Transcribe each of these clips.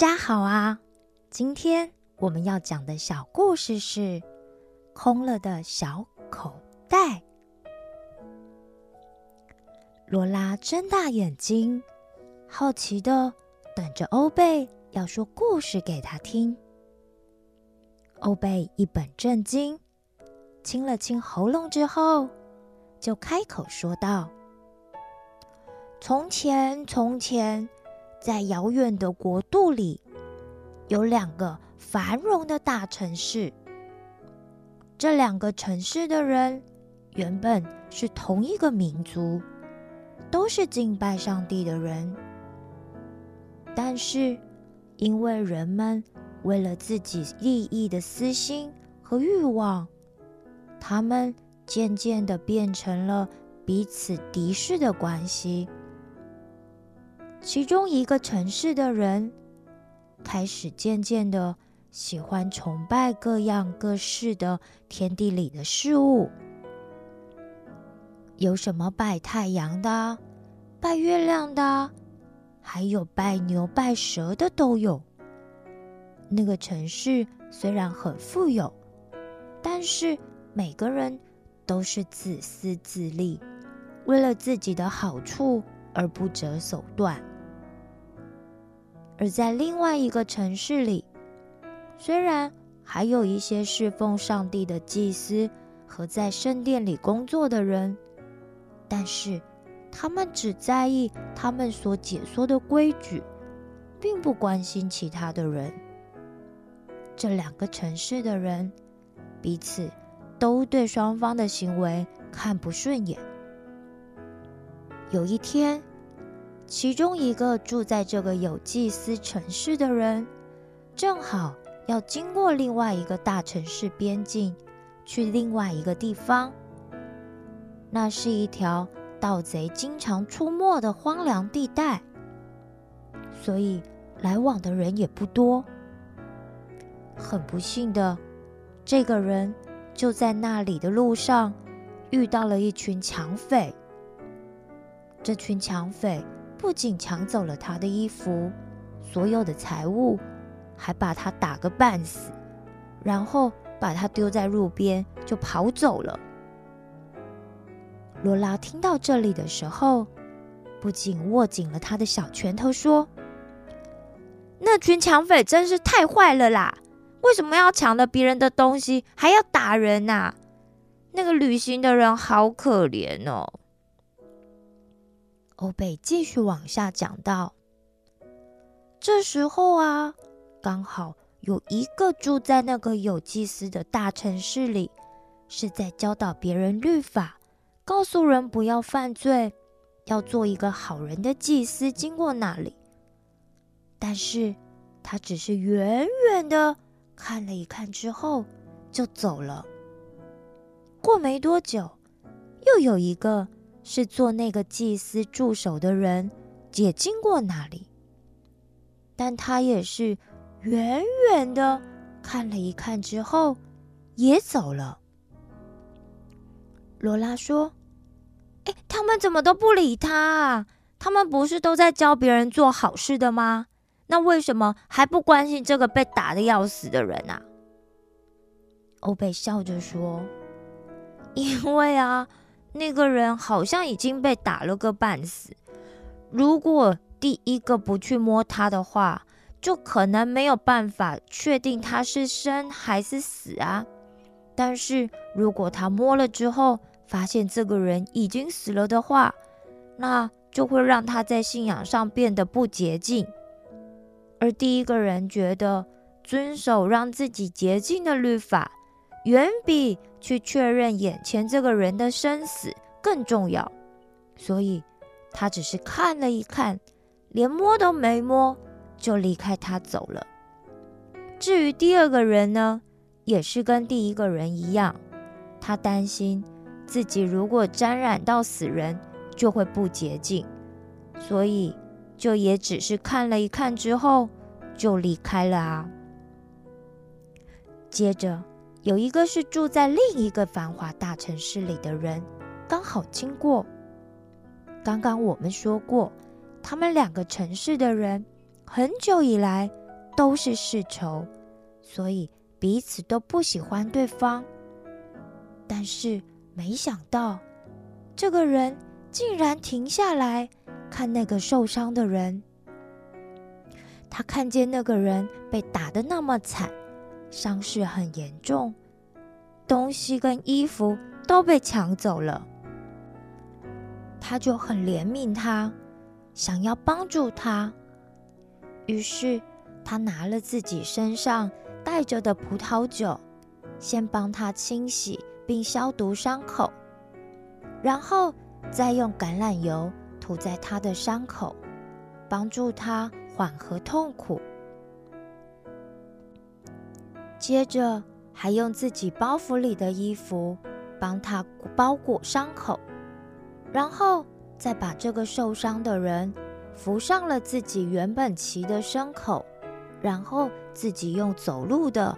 大家好啊！今天我们要讲的小故事是《空了的小口袋》。罗拉睁大眼睛，好奇的等着欧贝要说故事给他听。欧贝一本正经，清了清喉咙之后，就开口说道：“从前，从前。”在遥远的国度里，有两个繁荣的大城市。这两个城市的人原本是同一个民族，都是敬拜上帝的人。但是，因为人们为了自己利益的私心和欲望，他们渐渐的变成了彼此敌视的关系。其中一个城市的人开始渐渐的喜欢崇拜各样各式的天地里的事物，有什么拜太阳的、拜月亮的，还有拜牛拜蛇的都有。那个城市虽然很富有，但是每个人都是自私自利，为了自己的好处而不择手段。而在另外一个城市里，虽然还有一些侍奉上帝的祭司和在圣殿里工作的人，但是他们只在意他们所解说的规矩，并不关心其他的人。这两个城市的人彼此都对双方的行为看不顺眼。有一天。其中一个住在这个有祭司城市的人，正好要经过另外一个大城市边境，去另外一个地方。那是一条盗贼经常出没的荒凉地带，所以来往的人也不多。很不幸的，这个人就在那里的路上遇到了一群抢匪。这群抢匪。不仅抢走了他的衣服、所有的财物，还把他打个半死，然后把他丢在路边就跑走了。罗拉听到这里的时候，不仅握紧了他的小拳头，说：“那群抢匪真是太坏了啦！为什么要抢了别人的东西还要打人呐？那个旅行的人好可怜哦。”欧贝继续往下讲到，这时候啊，刚好有一个住在那个有祭司的大城市里，是在教导别人律法，告诉人不要犯罪，要做一个好人的祭司。经过那里，但是他只是远远的看了一看之后就走了。过没多久，又有一个。是做那个祭司助手的人也经过那里，但他也是远远的看了一看之后也走了。罗拉说：“哎，他们怎么都不理他啊？他们不是都在教别人做好事的吗？那为什么还不关心这个被打的要死的人啊？”欧贝笑着说：“ 因为啊。”那个人好像已经被打了个半死。如果第一个不去摸他的话，就可能没有办法确定他是生还是死啊。但是如果他摸了之后，发现这个人已经死了的话，那就会让他在信仰上变得不洁净。而第一个人觉得遵守让自己洁净的律法。远比去确认眼前这个人的生死更重要，所以他只是看了一看，连摸都没摸，就离开他走了。至于第二个人呢，也是跟第一个人一样，他担心自己如果沾染到死人，就会不洁净，所以就也只是看了一看之后就离开了啊。接着。有一个是住在另一个繁华大城市里的人，刚好经过。刚刚我们说过，他们两个城市的人很久以来都是世仇，所以彼此都不喜欢对方。但是没想到，这个人竟然停下来看那个受伤的人。他看见那个人被打得那么惨，伤势很严重，东西跟衣服都被抢走了，他就很怜悯他，想要帮助他。于是他拿了自己身上带着的葡萄酒，先帮他清洗并消毒伤口，然后再用橄榄油涂在他的伤口，帮助他。缓和痛苦，接着还用自己包袱里的衣服帮他包裹伤口，然后再把这个受伤的人扶上了自己原本骑的牲口，然后自己用走路的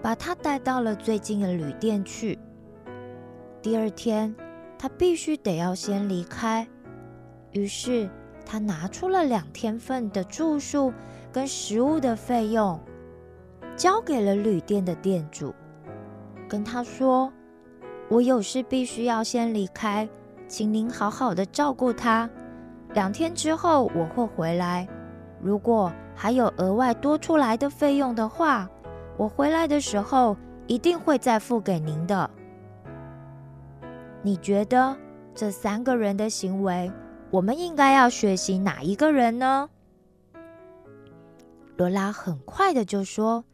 把他带到了最近的旅店去。第二天，他必须得要先离开，于是。他拿出了两天份的住宿跟食物的费用，交给了旅店的店主，跟他说：“我有事必须要先离开，请您好好的照顾他。两天之后我会回来，如果还有额外多出来的费用的话，我回来的时候一定会再付给您的。”你觉得这三个人的行为？我们应该要学习哪一个人呢？罗拉很快的就说：“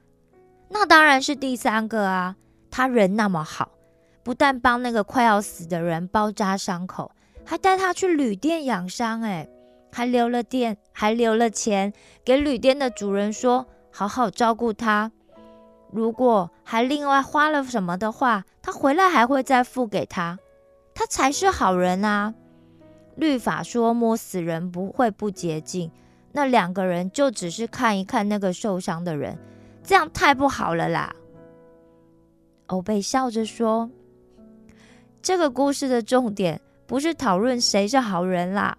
那当然是第三个啊！他人那么好，不但帮那个快要死的人包扎伤口，还带他去旅店养伤，哎，还留了店，还留了钱给旅店的主人，说好好照顾他。如果还另外花了什么的话，他回来还会再付给他。他才是好人啊！”律法说摸死人不会不洁净，那两个人就只是看一看那个受伤的人，这样太不好了啦。欧贝笑着说：“这个故事的重点不是讨论谁是好人啦，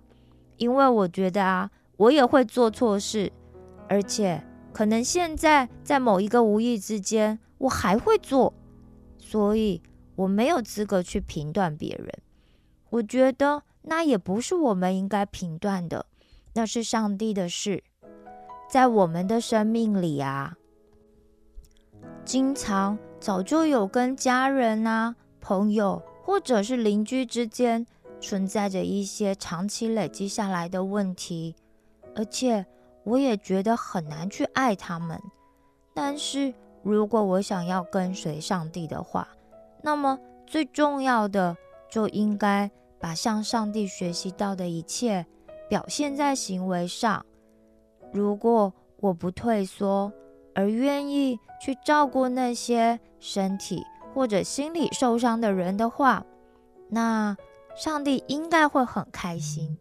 因为我觉得啊，我也会做错事，而且可能现在在某一个无意之间，我还会做，所以我没有资格去评断别人。我觉得。”那也不是我们应该评断的，那是上帝的事。在我们的生命里啊，经常早就有跟家人啊、朋友或者是邻居之间存在着一些长期累积下来的问题，而且我也觉得很难去爱他们。但是如果我想要跟随上帝的话，那么最重要的就应该。把向上帝学习到的一切表现在行为上。如果我不退缩，而愿意去照顾那些身体或者心理受伤的人的话，那上帝应该会很开心。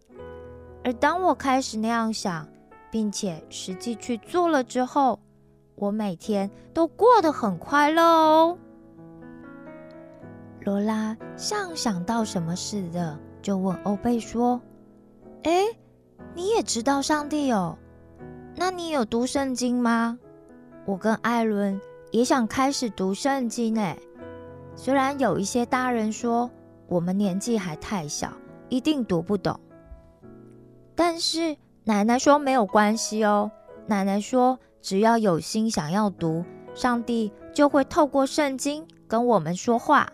而当我开始那样想，并且实际去做了之后，我每天都过得很快乐哦。罗拉像想到什么似的，就问欧贝说：“哎，你也知道上帝哦？那你有读圣经吗？我跟艾伦也想开始读圣经哎。虽然有一些大人说我们年纪还太小，一定读不懂，但是奶奶说没有关系哦。奶奶说只要有心想要读，上帝就会透过圣经跟我们说话。”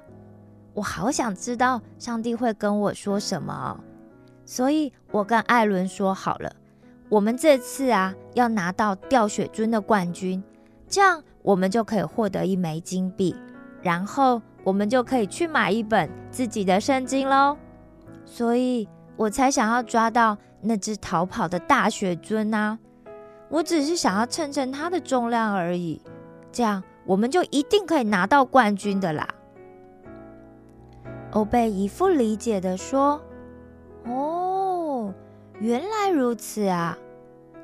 我好想知道上帝会跟我说什么，所以我跟艾伦说好了，我们这次啊要拿到掉雪尊的冠军，这样我们就可以获得一枚金币，然后我们就可以去买一本自己的圣经喽。所以我才想要抓到那只逃跑的大雪尊啊！我只是想要称称它的重量而已，这样我们就一定可以拿到冠军的啦。欧贝一副理解的说：“哦，原来如此啊！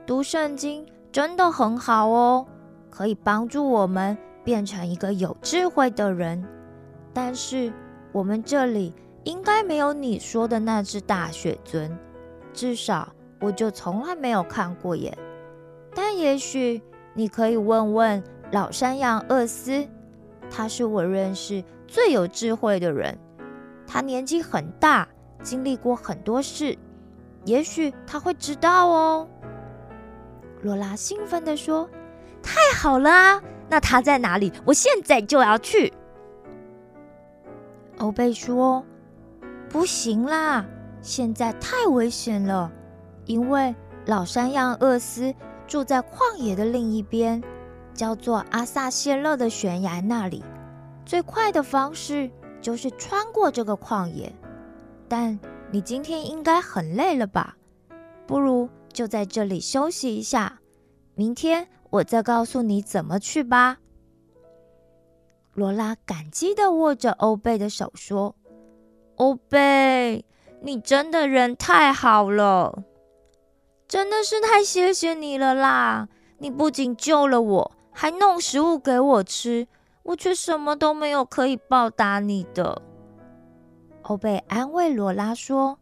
读圣经真的很好哦，可以帮助我们变成一个有智慧的人。但是我们这里应该没有你说的那只大雪尊，至少我就从来没有看过耶。但也许你可以问问老山羊厄斯，他是我认识最有智慧的人。他年纪很大，经历过很多事，也许他会知道哦。罗拉兴奋地说：“太好了！那他在哪里？我现在就要去。”欧贝说：“不行啦，现在太危险了，因为老山羊厄斯住在旷野的另一边，叫做阿萨谢勒的悬崖那里。最快的方式就是穿过这个旷野。但你今天应该很累了吧？不如……”就在这里休息一下，明天我再告诉你怎么去吧。罗拉感激的握着欧贝的手说：“欧贝，你真的人太好了，真的是太谢谢你了啦！你不仅救了我，还弄食物给我吃，我却什么都没有可以报答你的。”欧贝安慰罗拉说：“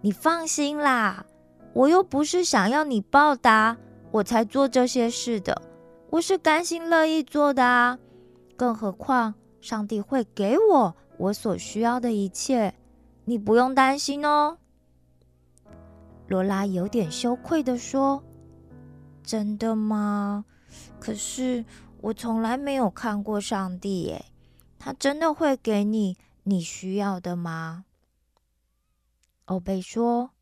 你放心啦。”我又不是想要你报答我才做这些事的，我是甘心乐意做的啊！更何况上帝会给我我所需要的一切，你不用担心哦。罗拉有点羞愧的说：“真的吗？可是我从来没有看过上帝耶，他真的会给你你需要的吗？”欧贝说。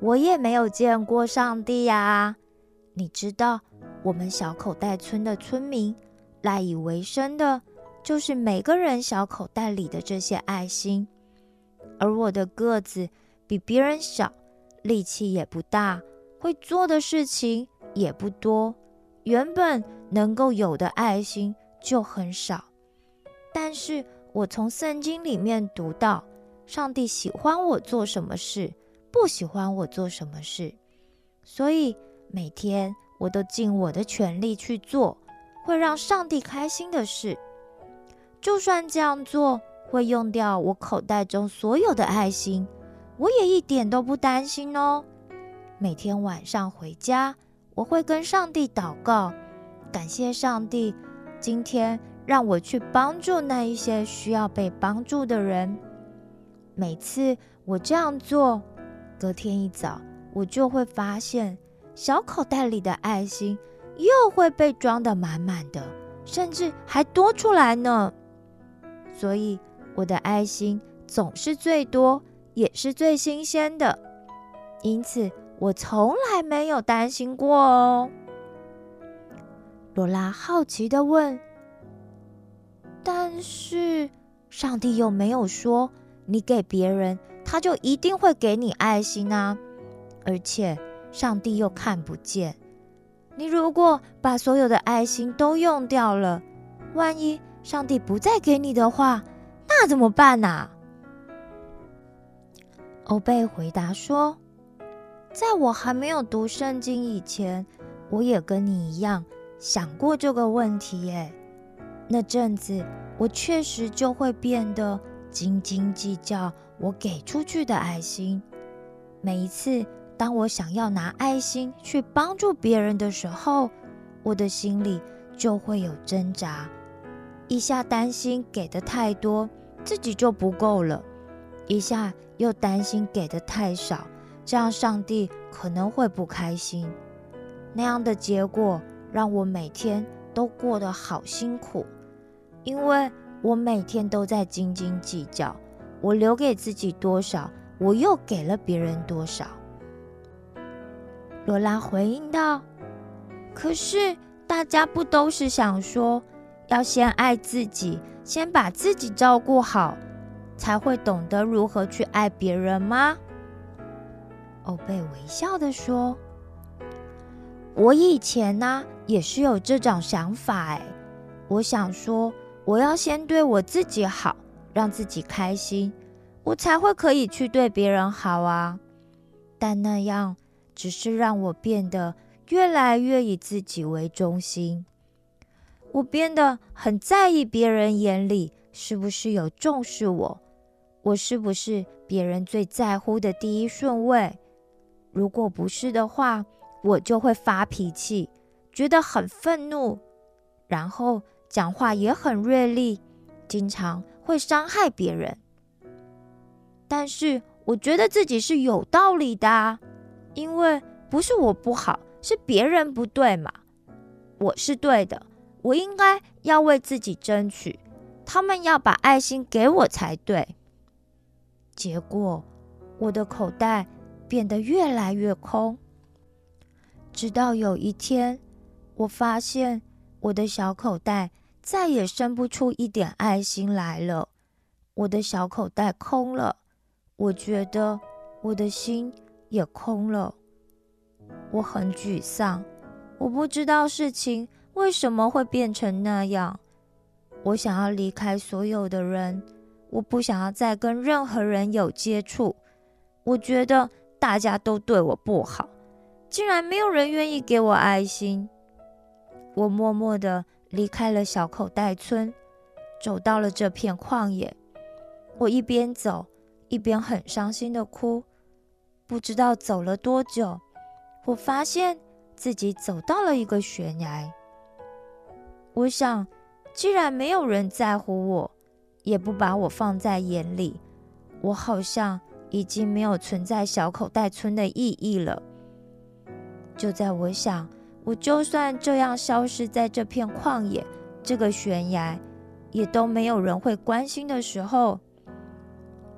我也没有见过上帝呀。你知道，我们小口袋村的村民赖以为生的，就是每个人小口袋里的这些爱心。而我的个子比别人小，力气也不大，会做的事情也不多，原本能够有的爱心就很少。但是我从圣经里面读到，上帝喜欢我做什么事。不喜欢我做什么事，所以每天我都尽我的全力去做会让上帝开心的事。就算这样做会用掉我口袋中所有的爱心，我也一点都不担心哦。每天晚上回家，我会跟上帝祷告，感谢上帝今天让我去帮助那一些需要被帮助的人。每次我这样做。隔天一早，我就会发现小口袋里的爱心又会被装得满满的，甚至还多出来呢。所以我的爱心总是最多，也是最新鲜的，因此我从来没有担心过哦。罗拉好奇的问：“但是上帝又没有说你给别人？”他就一定会给你爱心啊！而且上帝又看不见。你如果把所有的爱心都用掉了，万一上帝不再给你的话，那怎么办呢？欧贝回答说：“在我还没有读圣经以前，我也跟你一样想过这个问题。耶。那阵子我确实就会变得斤斤计较。”我给出去的爱心，每一次当我想要拿爱心去帮助别人的时候，我的心里就会有挣扎。一下担心给的太多，自己就不够了；一下又担心给的太少，这样上帝可能会不开心。那样的结果让我每天都过得好辛苦，因为我每天都在斤斤计较。我留给自己多少，我又给了别人多少。罗拉回应道：“可是大家不都是想说，要先爱自己，先把自己照顾好，才会懂得如何去爱别人吗？”欧贝微笑的说：“我以前呢，也是有这种想法。哎，我想说，我要先对我自己好。”让自己开心，我才会可以去对别人好啊。但那样只是让我变得越来越以自己为中心。我变得很在意别人眼里是不是有重视我，我是不是别人最在乎的第一顺位。如果不是的话，我就会发脾气，觉得很愤怒，然后讲话也很锐利，经常会伤害别人。但是我觉得自己是有道理的，因为不是我不好，是别人不对嘛。我是对的，我应该要为自己争取，他们要把爱心给我才对。结果我的口袋变得越来越空，直到有一天，我发现我的小口袋再也生不出一点爱心来了，我的小口袋空了。我觉得我的心也空了，我很沮丧，我不知道事情为什么会变成那样。我想要离开所有的人，我不想要再跟任何人有接触。我觉得大家都对我不好，竟然没有人愿意给我爱心。我默默地离开了小口袋村，走到了这片旷野。我一边走。一边很伤心的哭，不知道走了多久，我发现自己走到了一个悬崖。我想，既然没有人在乎我，也不把我放在眼里，我好像已经没有存在小口袋村的意义了。就在我想，我就算这样消失在这片旷野、这个悬崖，也都没有人会关心的时候。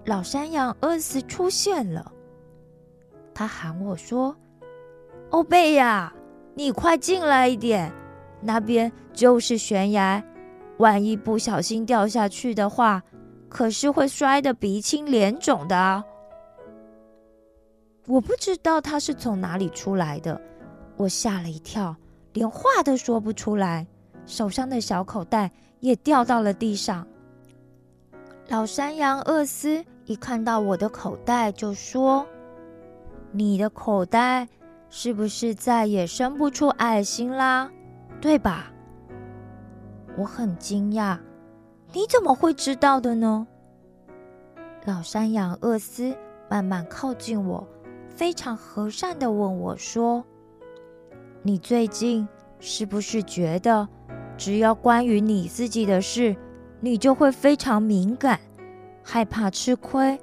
老山羊厄斯出现了，他喊我说：“欧贝呀，你快进来一点，那边就是悬崖，万一不小心掉下去的话，可是会摔得鼻青脸肿的。”我不知道他是从哪里出来的，我吓了一跳，连话都说不出来，手上的小口袋也掉到了地上。老山羊厄斯。一看到我的口袋，就说：“你的口袋是不是再也生不出爱心啦？对吧？”我很惊讶，你怎么会知道的呢？老山羊厄斯慢慢靠近我，非常和善的问我说：“你最近是不是觉得，只要关于你自己的事，你就会非常敏感？”害怕吃亏，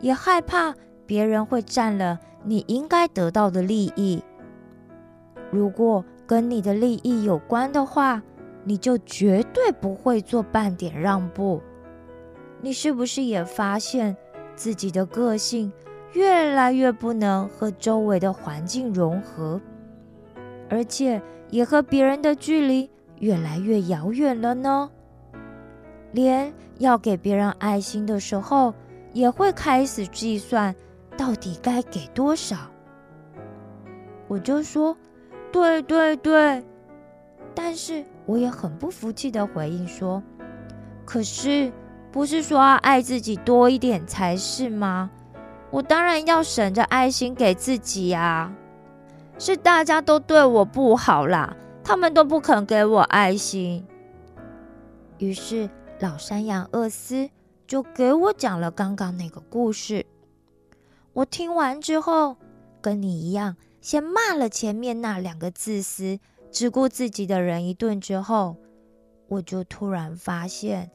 也害怕别人会占了你应该得到的利益。如果跟你的利益有关的话，你就绝对不会做半点让步。你是不是也发现自己的个性越来越不能和周围的环境融合，而且也和别人的距离越来越遥远了呢？连要给别人爱心的时候，也会开始计算到底该给多少。我就说，对对对，但是我也很不服气的回应说，可是不是说要爱自己多一点才是吗？我当然要省着爱心给自己呀。是大家都对我不好啦，他们都不肯给我爱心。于是。老山羊厄斯就给我讲了刚刚那个故事。我听完之后，跟你一样，先骂了前面那两个自私、只顾自己的人一顿。之后，我就突然发现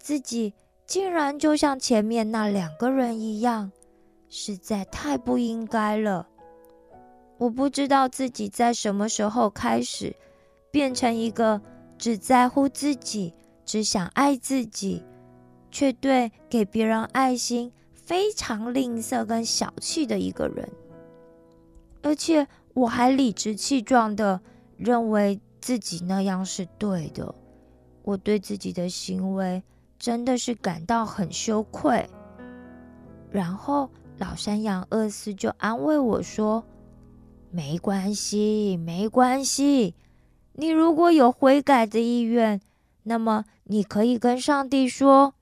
自己竟然就像前面那两个人一样，实在太不应该了。我不知道自己在什么时候开始变成一个只在乎自己。只想爱自己，却对给别人爱心非常吝啬跟小气的一个人，而且我还理直气壮的认为自己那样是对的。我对自己的行为真的是感到很羞愧。然后老山羊厄斯就安慰我说：“没关系，没关系，你如果有悔改的意愿。”那么，你可以跟上帝说，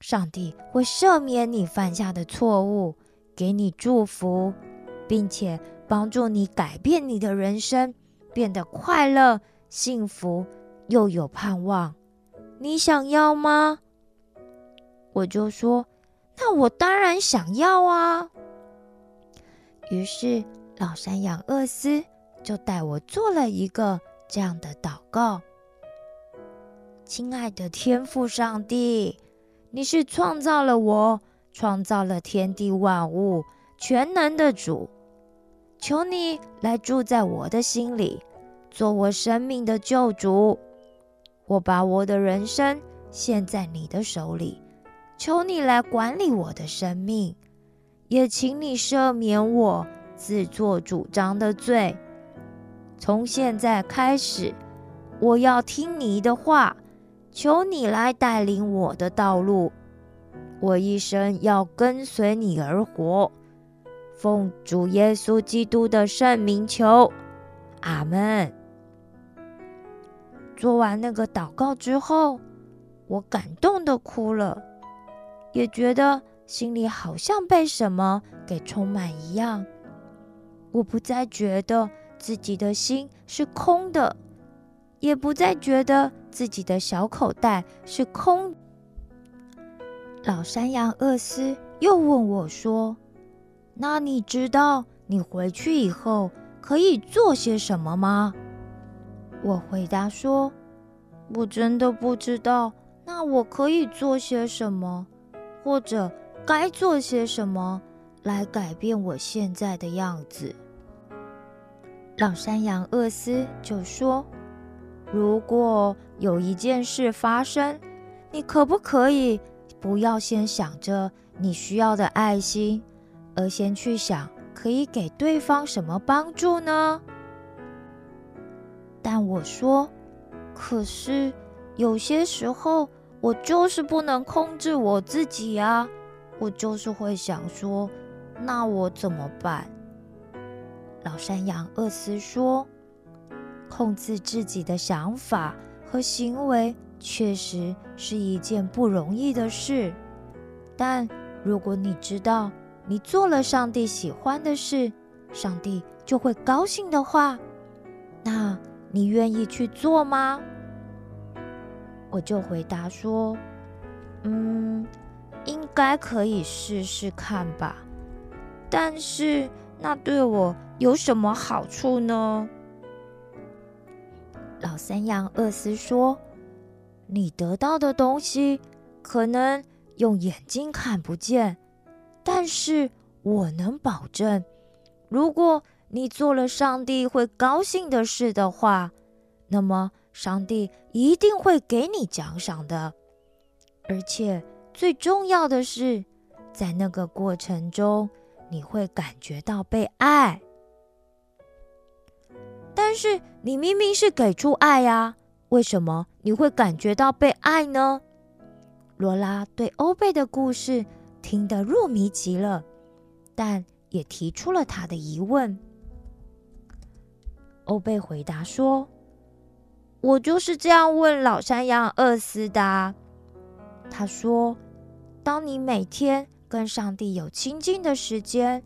上帝会赦免你犯下的错误，给你祝福，并且帮助你改变你的人生，变得快乐、幸福又有盼望。你想要吗？我就说，那我当然想要啊。于是，老山羊厄斯就带我做了一个这样的祷告：“亲爱的天父上帝，你是创造了我、创造了天地万物、全能的主，求你来住在我的心里，做我生命的救主。我把我的人生献在你的手里，求你来管理我的生命，也请你赦免我。”自作主张的罪。从现在开始，我要听你的话，求你来带领我的道路。我一生要跟随你而活。奉主耶稣基督的圣名求，阿门。做完那个祷告之后，我感动的哭了，也觉得心里好像被什么给充满一样。我不再觉得自己的心是空的，也不再觉得自己的小口袋是空。老山羊厄斯又问我说：“那你知道你回去以后可以做些什么吗？”我回答说：“我真的不知道。那我可以做些什么，或者该做些什么？”来改变我现在的样子。老山羊厄斯就说：“如果有一件事发生，你可不可以不要先想着你需要的爱心，而先去想可以给对方什么帮助呢？”但我说：“可是有些时候，我就是不能控制我自己啊，我就是会想说。”那我怎么办？老山羊厄斯说：“控制自己的想法和行为确实是一件不容易的事。但如果你知道你做了上帝喜欢的事，上帝就会高兴的话，那你愿意去做吗？”我就回答说：“嗯，应该可以试试看吧。”但是那对我有什么好处呢？老三羊厄斯说：“你得到的东西可能用眼睛看不见，但是我能保证，如果你做了上帝会高兴的事的话，那么上帝一定会给你奖赏的。而且最重要的是，在那个过程中。”你会感觉到被爱，但是你明明是给出爱呀，为什么你会感觉到被爱呢？罗拉对欧贝的故事听得入迷极了，但也提出了他的疑问。欧贝回答说：“我就是这样问老山羊厄斯的。他说，当你每天……”跟上帝有亲近的时间，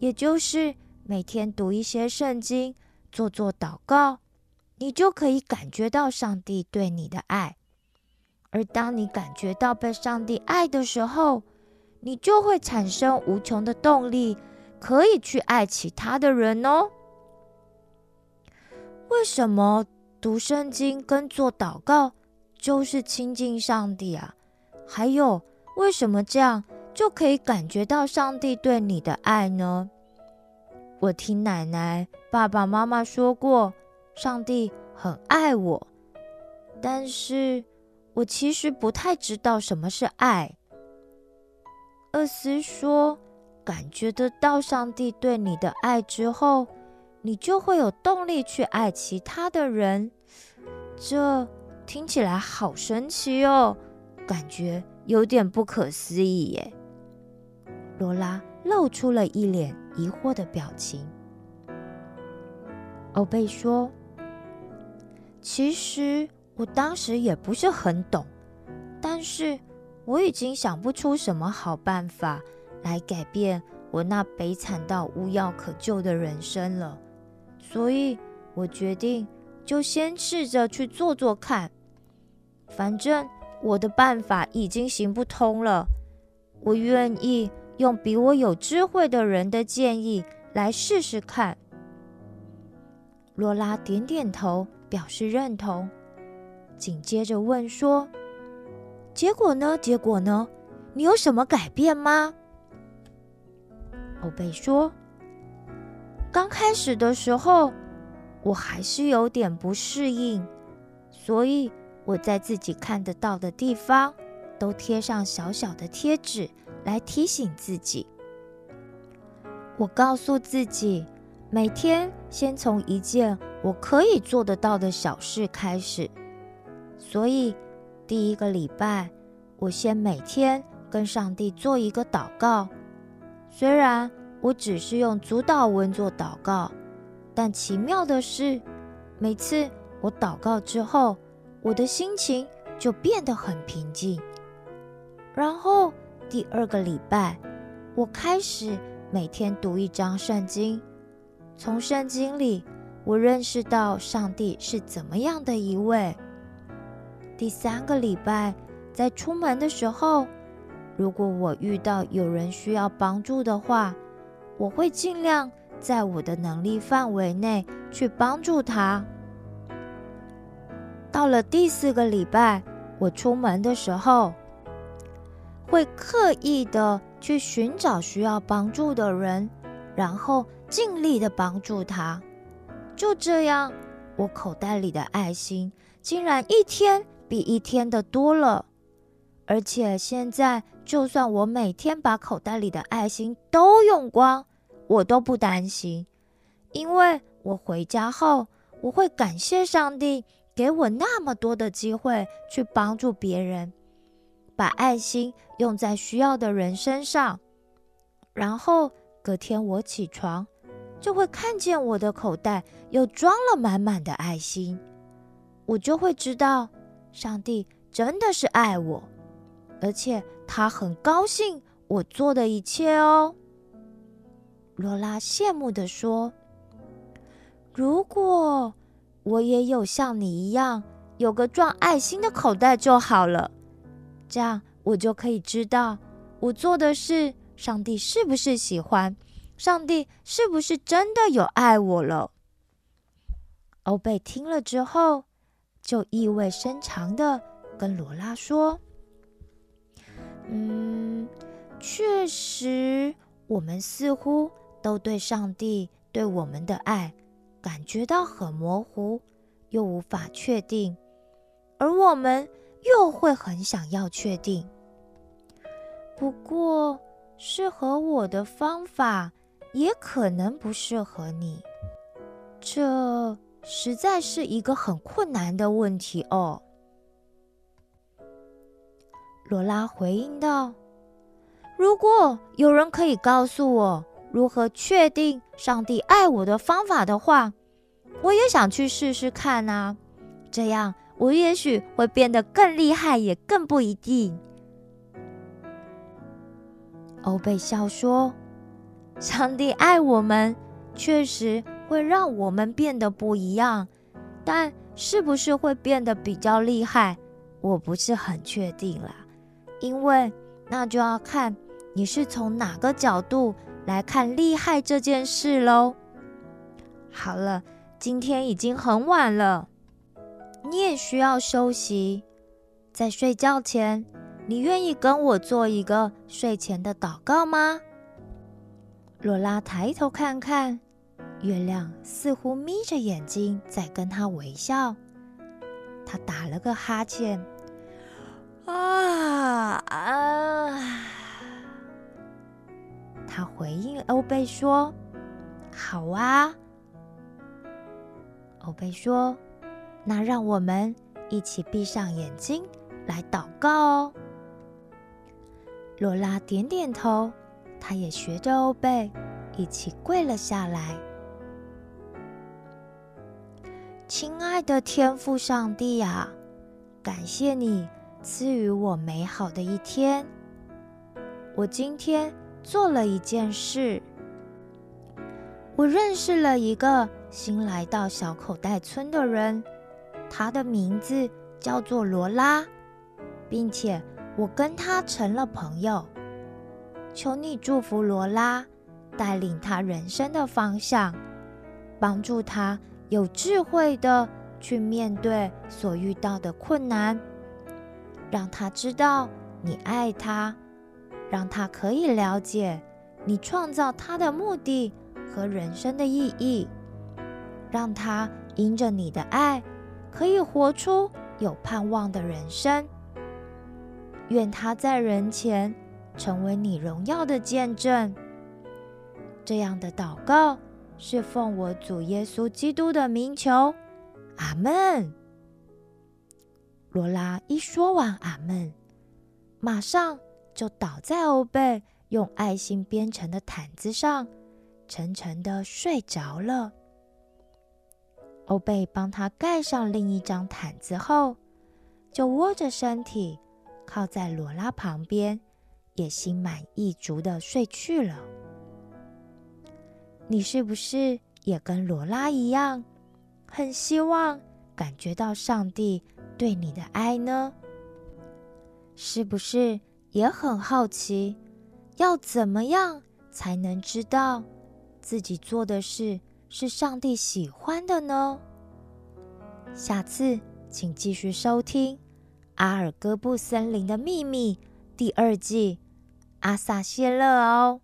也就是每天读一些圣经，做做祷告，你就可以感觉到上帝对你的爱。而当你感觉到被上帝爱的时候，你就会产生无穷的动力，可以去爱其他的人哦。为什么读圣经跟做祷告就是亲近上帝啊？还有，为什么这样？就可以感觉到上帝对你的爱呢。我听奶奶、爸爸妈妈说过，上帝很爱我，但是我其实不太知道什么是爱。厄斯说，感觉得到上帝对你的爱之后，你就会有动力去爱其他的人。这听起来好神奇哦，感觉有点不可思议耶。罗拉露出了一脸疑惑的表情。欧贝说：“其实我当时也不是很懂，但是我已经想不出什么好办法来改变我那悲惨到无药可救的人生了，所以我决定就先试着去做做看。反正我的办法已经行不通了，我愿意。”用比我有智慧的人的建议来试试看。罗拉点点头，表示认同，紧接着问说：“结果呢？结果呢？你有什么改变吗？”欧贝说：“刚开始的时候，我还是有点不适应，所以我在自己看得到的地方都贴上小小的贴纸来提醒自己。我告诉自己。”每天先从一件我可以做得到的小事开始，所以第一个礼拜，我先每天跟上帝做一个祷告。虽然我只是用主导文做祷告，但奇妙的是，每次我祷告之后，我的心情就变得很平静。然后第二个礼拜，我开始每天读一章圣经。从圣经里，我认识到上帝是怎么样的一位。第三个礼拜，在出门的时候，如果我遇到有人需要帮助的话，我会尽量在我的能力范围内去帮助他。到了第四个礼拜，我出门的时候，会刻意的去寻找需要帮助的人，然后。尽力的帮助他，就这样，我口袋里的爱心竟然一天比一天的多了。而且现在，就算我每天把口袋里的爱心都用光，我都不担心，因为我回家后，我会感谢上帝给我那么多的机会去帮助别人，把爱心用在需要的人身上，然后隔天我起床。就会看见我的口袋又装了满满的爱心，我就会知道上帝真的是爱我，而且他很高兴我做的一切哦。罗拉羡慕的说：“如果我也有像你一样有个装爱心的口袋就好了，这样我就可以知道我做的事，上帝是不是喜欢。”上帝是不是真的有爱我了？欧贝听了之后，就意味深长的跟罗拉说：“嗯，确实，我们似乎都对上帝对我们的爱感觉到很模糊，又无法确定，而我们又会很想要确定。不过，适合我的方法。”也可能不适合你，这实在是一个很困难的问题哦。罗拉回应道：“如果有人可以告诉我如何确定上帝爱我的方法的话，我也想去试试看啊。这样我也许会变得更厉害，也更不一定。”欧贝笑说。上帝爱我们，确实会让我们变得不一样，但是不是会变得比较厉害，我不是很确定啦。因为那就要看你是从哪个角度来看厉害这件事喽。好了，今天已经很晚了，你也需要休息。在睡觉前，你愿意跟我做一个睡前的祷告吗？罗拉抬头看看，月亮似乎眯着眼睛在跟她微笑。她打了个哈欠，啊啊！她回应欧贝说：“好啊。”欧贝说：“那让我们一起闭上眼睛来祷告哦。”罗拉点点头。她也学着欧贝一起跪了下来。亲爱的天父上帝啊，感谢你赐予我美好的一天。我今天做了一件事，我认识了一个新来到小口袋村的人，他的名字叫做罗拉，并且我跟他成了朋友。求你祝福罗拉，带领他人生的方向，帮助他有智慧的去面对所遇到的困难，让他知道你爱他，让他可以了解你创造他的目的和人生的意义，让他因着你的爱可以活出有盼望的人生。愿他在人前成为你荣耀的见证。这样的祷告是奉我主耶稣基督的名求，阿门。罗拉一说完阿门，马上就倒在欧贝用爱心编成的毯子上，沉沉的睡着了。欧贝帮他盖上另一张毯子后，就窝着身体。靠在罗拉旁边，也心满意足的睡去了。你是不是也跟罗拉一样，很希望感觉到上帝对你的爱呢？是不是也很好奇，要怎么样才能知道自己做的事是上帝喜欢的呢？下次请继续收听。《阿尔戈布森林的秘密》第二季，阿萨谢勒哦。